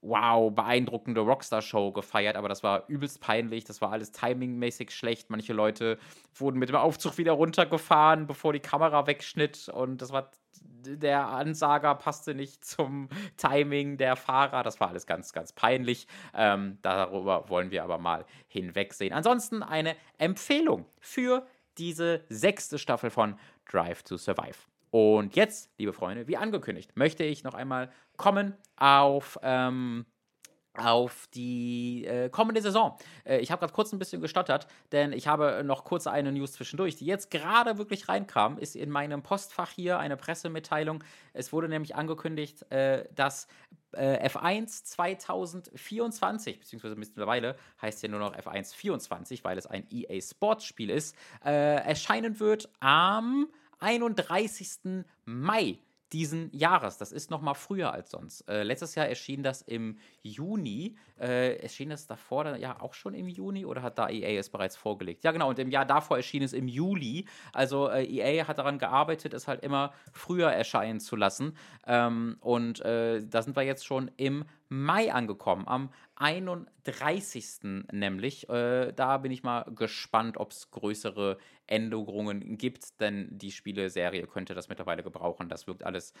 wow, beeindruckende Rockstar-Show gefeiert, aber das war übelst peinlich, das war alles timingmäßig schlecht. Manche Leute wurden mit dem Aufzug wieder runtergefahren, bevor die Kamera wegschnitt und das war der Ansager passte nicht zum Timing der Fahrer. Das war alles ganz, ganz peinlich. Ähm, darüber wollen wir aber mal hinwegsehen. Ansonsten eine Empfehlung für diese sechste Staffel von Drive to Survive. Und jetzt, liebe Freunde, wie angekündigt, möchte ich noch einmal kommen auf ähm, auf die äh, kommende Saison. Äh, ich habe gerade kurz ein bisschen gestottert, denn ich habe noch kurz eine News zwischendurch, die jetzt gerade wirklich reinkam, ist in meinem Postfach hier eine Pressemitteilung. Es wurde nämlich angekündigt, äh, dass äh, F1 2024, beziehungsweise mittlerweile heißt ja nur noch F1 24, weil es ein EA Sports Spiel ist, äh, erscheinen wird am 31. Mai diesen Jahres. Das ist noch mal früher als sonst. Äh, letztes Jahr erschien das im Juni. Äh, erschien das davor dann ja auch schon im Juni oder hat da EA es bereits vorgelegt? Ja, genau. Und im Jahr davor erschien es im Juli. Also äh, EA hat daran gearbeitet, es halt immer früher erscheinen zu lassen. Ähm, und äh, da sind wir jetzt schon im Mai angekommen, am 31. nämlich. Äh, da bin ich mal gespannt, ob es größere Änderungen gibt, denn die Spieleserie könnte das mittlerweile gebrauchen. Das wirkt alles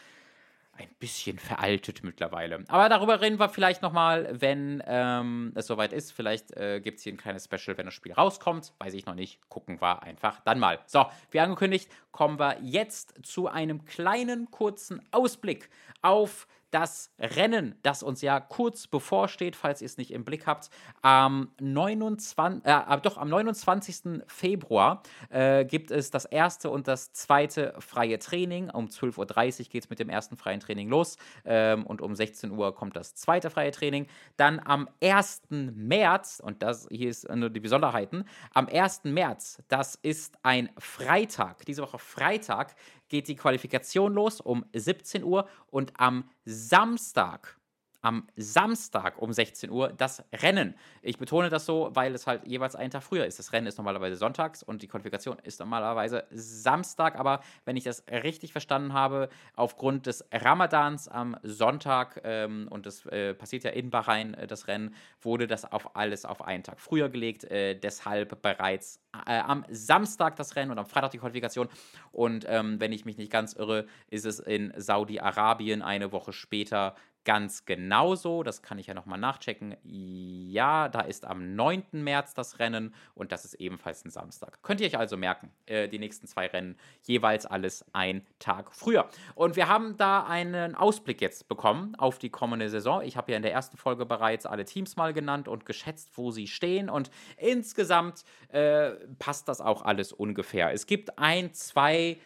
ein bisschen veraltet mittlerweile. Aber darüber reden wir vielleicht nochmal, wenn ähm, es soweit ist. Vielleicht äh, gibt es hier ein kleines Special, wenn das Spiel rauskommt. Weiß ich noch nicht. Gucken wir einfach dann mal. So, wie angekündigt, kommen wir jetzt zu einem kleinen, kurzen Ausblick auf das Rennen, das uns ja kurz bevorsteht, falls ihr es nicht im Blick habt, am 29, äh, doch am 29. Februar äh, gibt es das erste und das zweite freie Training. Um 12.30 Uhr geht es mit dem ersten freien Training los ähm, und um 16 Uhr kommt das zweite freie Training. Dann am 1. März, und das hier ist nur die Besonderheiten, am 1. März, das ist ein Freitag, diese Woche Freitag, geht die Qualifikation los um 17 Uhr und am Samstag am Samstag um 16 Uhr das Rennen. Ich betone das so, weil es halt jeweils einen Tag früher ist. Das Rennen ist normalerweise sonntags und die Qualifikation ist normalerweise Samstag. Aber wenn ich das richtig verstanden habe, aufgrund des Ramadans am Sonntag, ähm, und das äh, passiert ja in Bahrain, äh, das Rennen, wurde das auf alles auf einen Tag früher gelegt. Äh, deshalb bereits äh, am Samstag das Rennen und am Freitag die Qualifikation. Und ähm, wenn ich mich nicht ganz irre, ist es in Saudi-Arabien eine Woche später ganz genauso. Das kann ich ja nochmal nachchecken. Ja, da ist am 9. März das Rennen und das ist ebenfalls ein Samstag. Könnt ihr euch also merken, äh, die nächsten zwei Rennen jeweils alles ein Tag früher. Und wir haben da einen Ausblick jetzt bekommen auf die kommende Saison. Ich habe ja in der ersten Folge bereits alle Teams mal genannt und geschätzt, wo sie stehen. Und insgesamt äh, passt das auch alles ungefähr. Es gibt ein, zwei,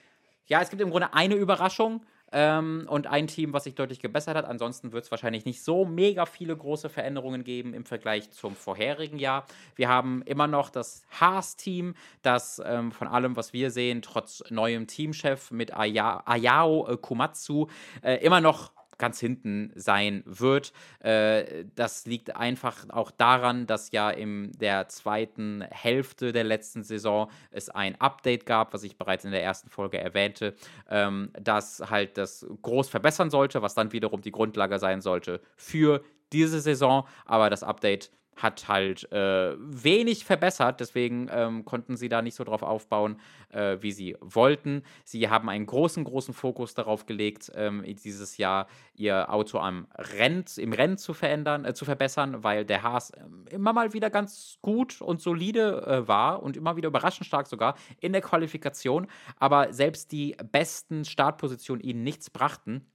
ja, es gibt im Grunde eine Überraschung ähm, und ein Team, was sich deutlich gebessert hat. Ansonsten wird es wahrscheinlich nicht so mega viele große Veränderungen geben im Vergleich zum vorherigen Jahr. Wir haben immer noch das Haas-Team, das ähm, von allem, was wir sehen, trotz neuem Teamchef mit Aya Ayao äh, Kumatsu äh, immer noch ganz hinten sein wird. Äh, das liegt einfach auch daran, dass ja in der zweiten Hälfte der letzten Saison es ein Update gab, was ich bereits in der ersten Folge erwähnte, ähm, das halt das groß verbessern sollte, was dann wiederum die Grundlage sein sollte für diese Saison. Aber das Update hat halt äh, wenig verbessert, deswegen ähm, konnten sie da nicht so drauf aufbauen, äh, wie sie wollten. Sie haben einen großen, großen Fokus darauf gelegt, ähm, dieses Jahr ihr Auto am Renn, im Rennen zu verändern, äh, zu verbessern, weil der Haas ähm, immer mal wieder ganz gut und solide äh, war und immer wieder überraschend stark sogar in der Qualifikation, aber selbst die besten Startpositionen ihnen nichts brachten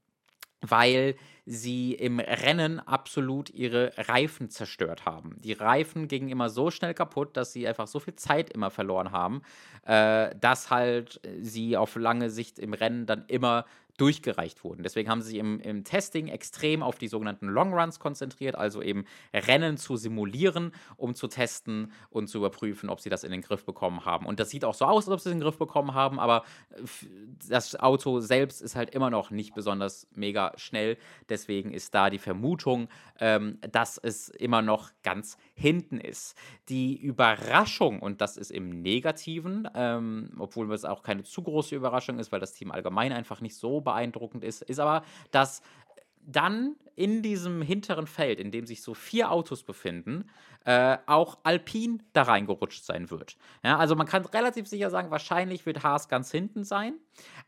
weil sie im Rennen absolut ihre Reifen zerstört haben. Die Reifen gingen immer so schnell kaputt, dass sie einfach so viel Zeit immer verloren haben, äh, dass halt sie auf lange Sicht im Rennen dann immer durchgereicht wurden. Deswegen haben sie sich im, im Testing extrem auf die sogenannten Long Runs konzentriert, also eben Rennen zu simulieren, um zu testen und zu überprüfen, ob sie das in den Griff bekommen haben. Und das sieht auch so aus, als ob sie es in den Griff bekommen haben, aber das Auto selbst ist halt immer noch nicht besonders mega schnell. Deswegen ist da die Vermutung, ähm, dass es immer noch ganz hinten ist. Die Überraschung, und das ist im Negativen, ähm, obwohl es auch keine zu große Überraschung ist, weil das Team allgemein einfach nicht so beeindruckend ist, ist aber, dass dann in diesem hinteren Feld, in dem sich so vier Autos befinden, äh, auch Alpine da reingerutscht sein wird. Ja, also man kann relativ sicher sagen, wahrscheinlich wird Haas ganz hinten sein,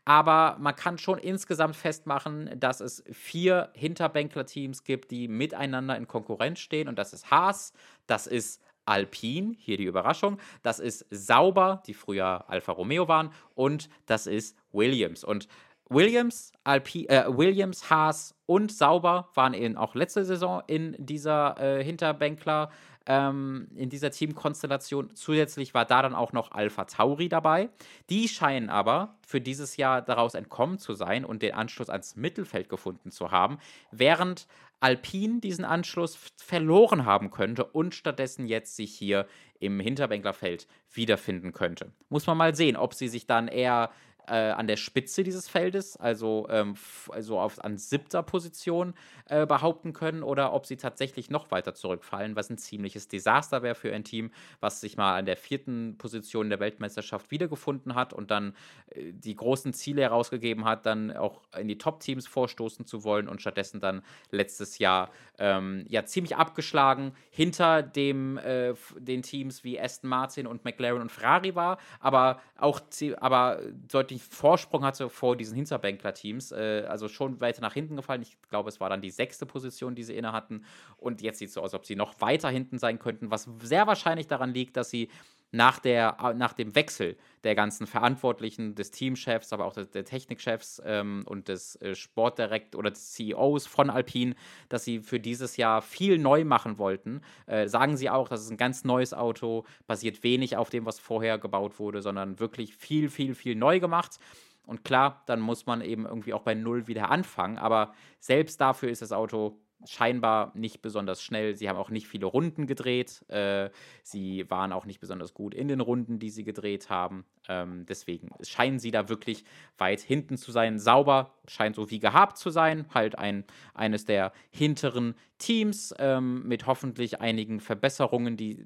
aber man kann schon insgesamt festmachen, dass es vier Hinterbänkler-Teams gibt, die miteinander in Konkurrenz stehen und das ist Haas, das ist Alpine, hier die Überraschung, das ist Sauber, die früher Alfa Romeo waren und das ist Williams und Williams, Alpi äh, Williams, Haas und Sauber waren eben auch letzte Saison in dieser äh, Hinterbänkler, ähm, in dieser Teamkonstellation. Zusätzlich war da dann auch noch Alpha Tauri dabei. Die scheinen aber für dieses Jahr daraus entkommen zu sein und den Anschluss ans Mittelfeld gefunden zu haben, während Alpine diesen Anschluss verloren haben könnte und stattdessen jetzt sich hier im Hinterbänklerfeld wiederfinden könnte. Muss man mal sehen, ob sie sich dann eher äh, an der Spitze dieses Feldes, also, ähm, also auf, an siebter Position äh, behaupten können oder ob sie tatsächlich noch weiter zurückfallen, was ein ziemliches Desaster wäre für ein Team, was sich mal an der vierten Position der Weltmeisterschaft wiedergefunden hat und dann äh, die großen Ziele herausgegeben hat, dann auch in die Top-Teams vorstoßen zu wollen und stattdessen dann letztes Jahr ähm, ja ziemlich abgeschlagen hinter dem, äh, den Teams wie Aston Martin und McLaren und Ferrari war, aber auch aber deutlich deutlichen Vorsprung hatte vor diesen Hinterbänkler-Teams. Äh, also schon weiter nach hinten gefallen. Ich glaube, es war dann die sechste Position, die sie inne hatten. Und jetzt sieht es so aus, als ob sie noch weiter hinten sein könnten, was sehr wahrscheinlich daran liegt, dass sie nach, der, nach dem Wechsel der ganzen Verantwortlichen, des Teamchefs, aber auch der, der Technikchefs ähm, und des äh, Sportdirekt oder des CEOs von Alpine, dass sie für dieses Jahr viel neu machen wollten. Äh, sagen sie auch, das ist ein ganz neues Auto, basiert wenig auf dem, was vorher gebaut wurde, sondern wirklich viel, viel, viel neu gemacht. Und klar, dann muss man eben irgendwie auch bei Null wieder anfangen. Aber selbst dafür ist das Auto scheinbar nicht besonders schnell. Sie haben auch nicht viele Runden gedreht. Äh, sie waren auch nicht besonders gut in den Runden, die sie gedreht haben. Ähm, deswegen scheinen sie da wirklich weit hinten zu sein. Sauber scheint so wie gehabt zu sein. Halt ein, eines der hinteren Teams ähm, mit hoffentlich einigen Verbesserungen, die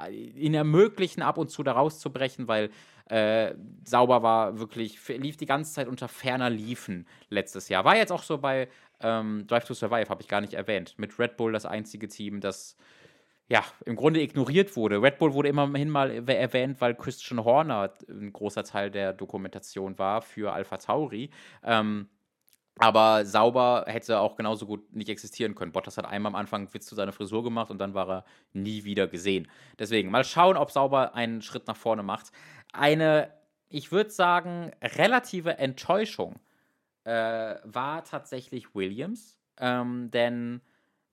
äh, ihnen ermöglichen, ab und zu da rauszubrechen, weil äh, sauber war wirklich, lief die ganze Zeit unter ferner Liefen letztes Jahr. War jetzt auch so bei ähm, Drive to Survive, habe ich gar nicht erwähnt. Mit Red Bull das einzige Team, das ja, im Grunde ignoriert wurde. Red Bull wurde immerhin mal erwähnt, weil Christian Horner ein großer Teil der Dokumentation war für Alpha Tauri. Ähm, aber sauber hätte auch genauso gut nicht existieren können. Bottas hat einmal am Anfang Witz zu seiner Frisur gemacht und dann war er nie wieder gesehen. Deswegen mal schauen, ob sauber einen Schritt nach vorne macht. Eine, ich würde sagen, relative Enttäuschung äh, war tatsächlich Williams. Ähm, denn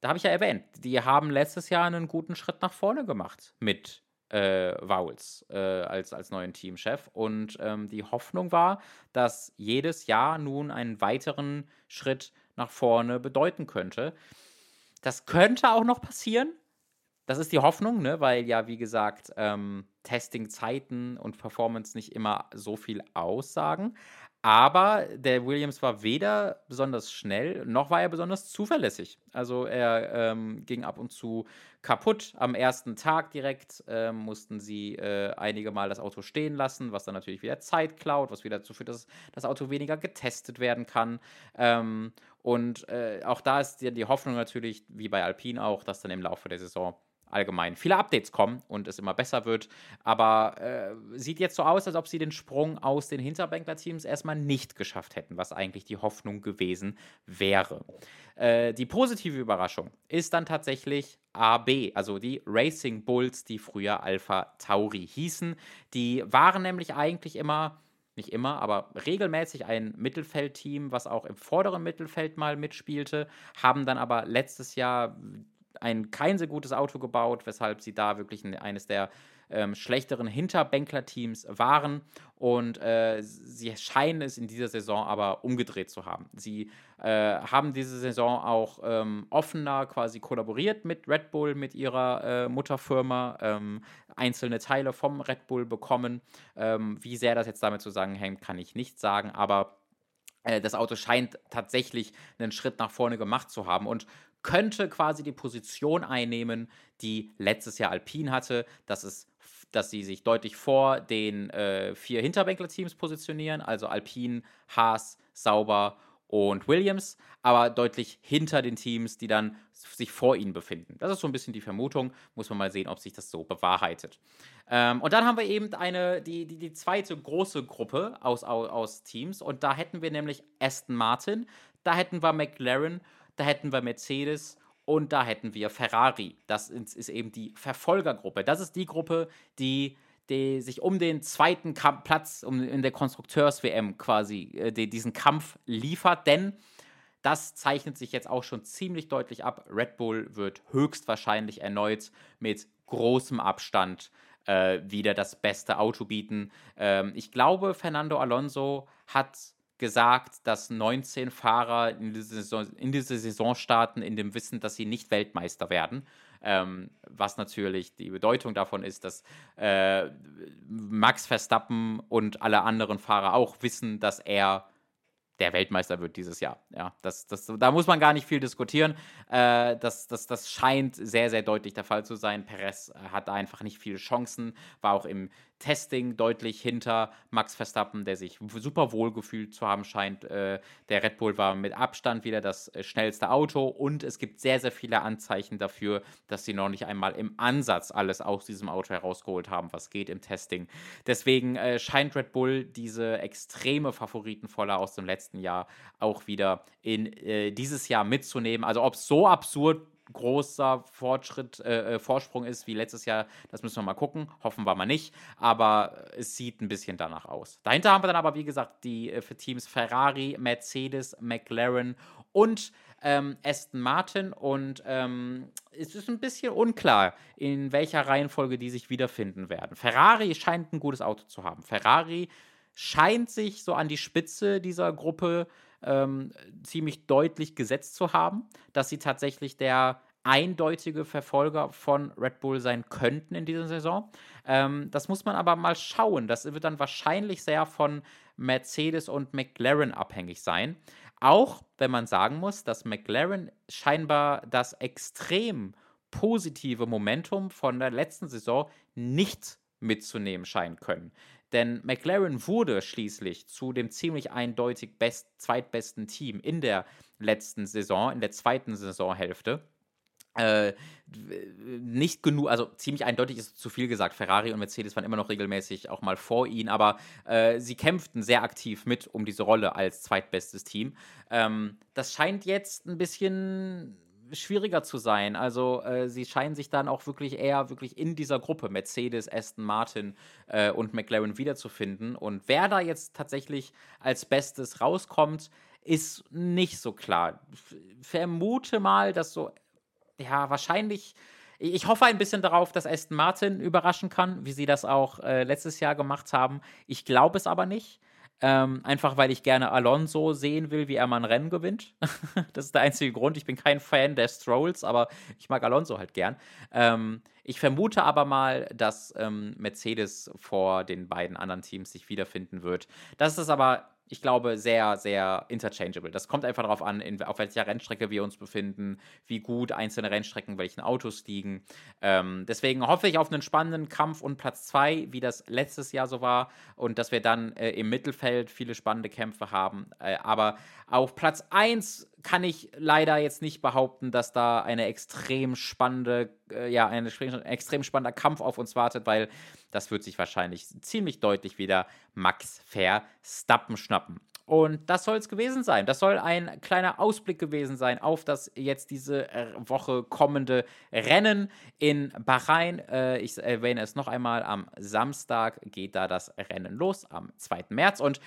da habe ich ja erwähnt, die haben letztes Jahr einen guten Schritt nach vorne gemacht mit äh, Vowels äh, als, als neuen Teamchef. Und ähm, die Hoffnung war, dass jedes Jahr nun einen weiteren Schritt nach vorne bedeuten könnte. Das könnte auch noch passieren. Das ist die Hoffnung, ne? weil ja, wie gesagt, ähm, Testing-Zeiten und Performance nicht immer so viel aussagen. Aber der Williams war weder besonders schnell, noch war er besonders zuverlässig. Also er ähm, ging ab und zu kaputt. Am ersten Tag direkt äh, mussten sie äh, einige Mal das Auto stehen lassen, was dann natürlich wieder Zeit klaut, was wieder dazu führt, dass das Auto weniger getestet werden kann. Ähm, und äh, auch da ist die, die Hoffnung natürlich, wie bei Alpine auch, dass dann im Laufe der Saison allgemein viele Updates kommen und es immer besser wird. Aber äh, sieht jetzt so aus, als ob sie den Sprung aus den Hinterbänkler-Teams erstmal nicht geschafft hätten, was eigentlich die Hoffnung gewesen wäre. Äh, die positive Überraschung ist dann tatsächlich AB, also die Racing Bulls, die früher Alpha Tauri hießen. Die waren nämlich eigentlich immer nicht immer, aber regelmäßig ein Mittelfeldteam, was auch im vorderen Mittelfeld mal mitspielte, haben dann aber letztes Jahr ein kein sehr gutes Auto gebaut, weshalb sie da wirklich eines der ähm, schlechteren Hinterbänkler-Teams waren. Und äh, sie scheinen es in dieser Saison aber umgedreht zu haben. Sie äh, haben diese Saison auch ähm, offener quasi kollaboriert mit Red Bull, mit ihrer äh, Mutterfirma, ähm, einzelne Teile vom Red Bull bekommen. Ähm, wie sehr das jetzt damit zusammenhängt, kann ich nicht sagen, aber äh, das Auto scheint tatsächlich einen Schritt nach vorne gemacht zu haben. Und könnte quasi die Position einnehmen, die letztes Jahr Alpine hatte, dass, es, dass sie sich deutlich vor den äh, vier Hinterbänkler-Teams positionieren, also Alpine, Haas, Sauber und Williams, aber deutlich hinter den Teams, die dann sich vor ihnen befinden. Das ist so ein bisschen die Vermutung, muss man mal sehen, ob sich das so bewahrheitet. Ähm, und dann haben wir eben eine, die, die, die zweite große Gruppe aus, aus, aus Teams und da hätten wir nämlich Aston Martin, da hätten wir McLaren da hätten wir Mercedes und da hätten wir Ferrari. Das ist eben die Verfolgergruppe. Das ist die Gruppe, die die sich um den zweiten Kamp Platz um, in der Konstrukteurs-WM quasi äh, die, diesen Kampf liefert, denn das zeichnet sich jetzt auch schon ziemlich deutlich ab. Red Bull wird höchstwahrscheinlich erneut mit großem Abstand äh, wieder das beste Auto bieten. Ähm, ich glaube, Fernando Alonso hat gesagt, dass 19 Fahrer in diese, Saison, in diese Saison starten, in dem Wissen, dass sie nicht Weltmeister werden. Ähm, was natürlich die Bedeutung davon ist, dass äh, Max Verstappen und alle anderen Fahrer auch wissen, dass er der Weltmeister wird dieses Jahr. Ja, das, das, da muss man gar nicht viel diskutieren. Äh, das, das, das scheint sehr, sehr deutlich der Fall zu sein. Perez hat einfach nicht viele Chancen, war auch im Testing deutlich hinter Max Verstappen, der sich super wohl gefühlt zu haben scheint. Äh, der Red Bull war mit Abstand wieder das äh, schnellste Auto und es gibt sehr, sehr viele Anzeichen dafür, dass sie noch nicht einmal im Ansatz alles aus diesem Auto herausgeholt haben, was geht im Testing. Deswegen äh, scheint Red Bull diese extreme Favoritenvoller aus dem letzten Jahr auch wieder in äh, dieses Jahr mitzunehmen. Also ob es so absurd großer Fortschritt, äh, äh, Vorsprung ist wie letztes Jahr, das müssen wir mal gucken. Hoffen wir mal nicht. Aber es sieht ein bisschen danach aus. Dahinter haben wir dann aber, wie gesagt, die äh, Teams Ferrari, Mercedes, McLaren und ähm, Aston Martin. Und ähm, es ist ein bisschen unklar, in welcher Reihenfolge die sich wiederfinden werden. Ferrari scheint ein gutes Auto zu haben. Ferrari scheint sich so an die Spitze dieser Gruppe ähm, ziemlich deutlich gesetzt zu haben, dass sie tatsächlich der eindeutige Verfolger von Red Bull sein könnten in dieser Saison. Ähm, das muss man aber mal schauen. Das wird dann wahrscheinlich sehr von Mercedes und McLaren abhängig sein. Auch wenn man sagen muss, dass McLaren scheinbar das extrem positive Momentum von der letzten Saison nicht mitzunehmen scheinen können. Denn McLaren wurde schließlich zu dem ziemlich eindeutig best, zweitbesten Team in der letzten Saison, in der zweiten Saisonhälfte. Äh, nicht genug, also ziemlich eindeutig ist zu viel gesagt. Ferrari und Mercedes waren immer noch regelmäßig auch mal vor ihnen, aber äh, sie kämpften sehr aktiv mit um diese Rolle als zweitbestes Team. Ähm, das scheint jetzt ein bisschen schwieriger zu sein. Also äh, sie scheinen sich dann auch wirklich eher wirklich in dieser Gruppe Mercedes, Aston Martin äh, und McLaren wiederzufinden. Und wer da jetzt tatsächlich als Bestes rauskommt, ist nicht so klar. Ich vermute mal, dass so, ja, wahrscheinlich. Ich hoffe ein bisschen darauf, dass Aston Martin überraschen kann, wie sie das auch äh, letztes Jahr gemacht haben. Ich glaube es aber nicht. Ähm, einfach weil ich gerne Alonso sehen will, wie er mal ein Rennen gewinnt. das ist der einzige Grund. Ich bin kein Fan der Strolls, aber ich mag Alonso halt gern. Ähm, ich vermute aber mal, dass ähm, Mercedes vor den beiden anderen Teams sich wiederfinden wird. Das ist aber ich glaube, sehr, sehr interchangeable. Das kommt einfach darauf an, in, auf welcher Rennstrecke wir uns befinden, wie gut einzelne Rennstrecken welchen Autos liegen. Ähm, deswegen hoffe ich auf einen spannenden Kampf und Platz 2, wie das letztes Jahr so war, und dass wir dann äh, im Mittelfeld viele spannende Kämpfe haben. Äh, aber auf Platz 1 kann ich leider jetzt nicht behaupten, dass da eine extrem spannende, äh, ja, ein extrem spannender Kampf auf uns wartet, weil das wird sich wahrscheinlich ziemlich deutlich wieder Max Verstappen schnappen. Und das soll es gewesen sein. Das soll ein kleiner Ausblick gewesen sein auf das jetzt diese äh, Woche kommende Rennen in Bahrain. Äh, ich erwähne es noch einmal, am Samstag geht da das Rennen los, am 2. März. Und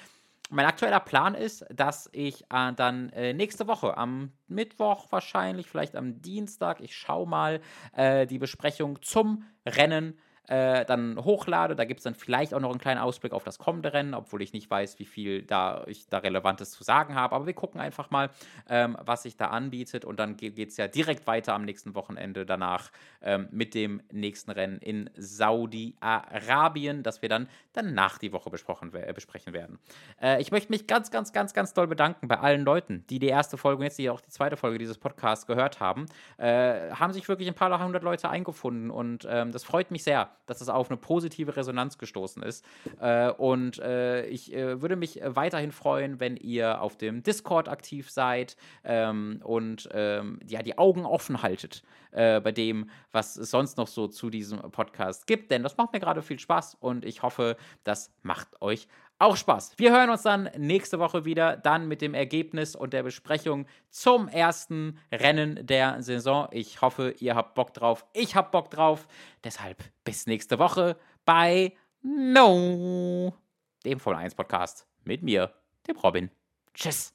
mein aktueller Plan ist, dass ich äh, dann äh, nächste Woche, am Mittwoch wahrscheinlich, vielleicht am Dienstag, ich schaue mal, äh, die Besprechung zum Rennen äh, dann hochlade. Da gibt es dann vielleicht auch noch einen kleinen Ausblick auf das kommende Rennen, obwohl ich nicht weiß, wie viel da ich da Relevantes zu sagen habe. Aber wir gucken einfach mal, ähm, was sich da anbietet. Und dann geht es ja direkt weiter am nächsten Wochenende danach ähm, mit dem nächsten Rennen in Saudi-Arabien, das wir dann danach die Woche besprochen, äh, besprechen werden. Äh, ich möchte mich ganz, ganz, ganz, ganz doll bedanken bei allen Leuten, die die erste Folge und jetzt die auch die zweite Folge dieses Podcasts gehört haben. Äh, haben sich wirklich ein paar hundert Leute eingefunden und ähm, das freut mich sehr dass es auf eine positive Resonanz gestoßen ist. Äh, und äh, ich äh, würde mich weiterhin freuen, wenn ihr auf dem Discord aktiv seid ähm, und ähm, ja, die Augen offen haltet äh, bei dem, was es sonst noch so zu diesem Podcast gibt. Denn das macht mir gerade viel Spaß und ich hoffe, das macht euch auch Spaß. Wir hören uns dann nächste Woche wieder, dann mit dem Ergebnis und der Besprechung zum ersten Rennen der Saison. Ich hoffe, ihr habt Bock drauf. Ich hab Bock drauf. Deshalb bis nächste Woche bei No, dem Formel 1 Podcast mit mir, dem Robin. Tschüss.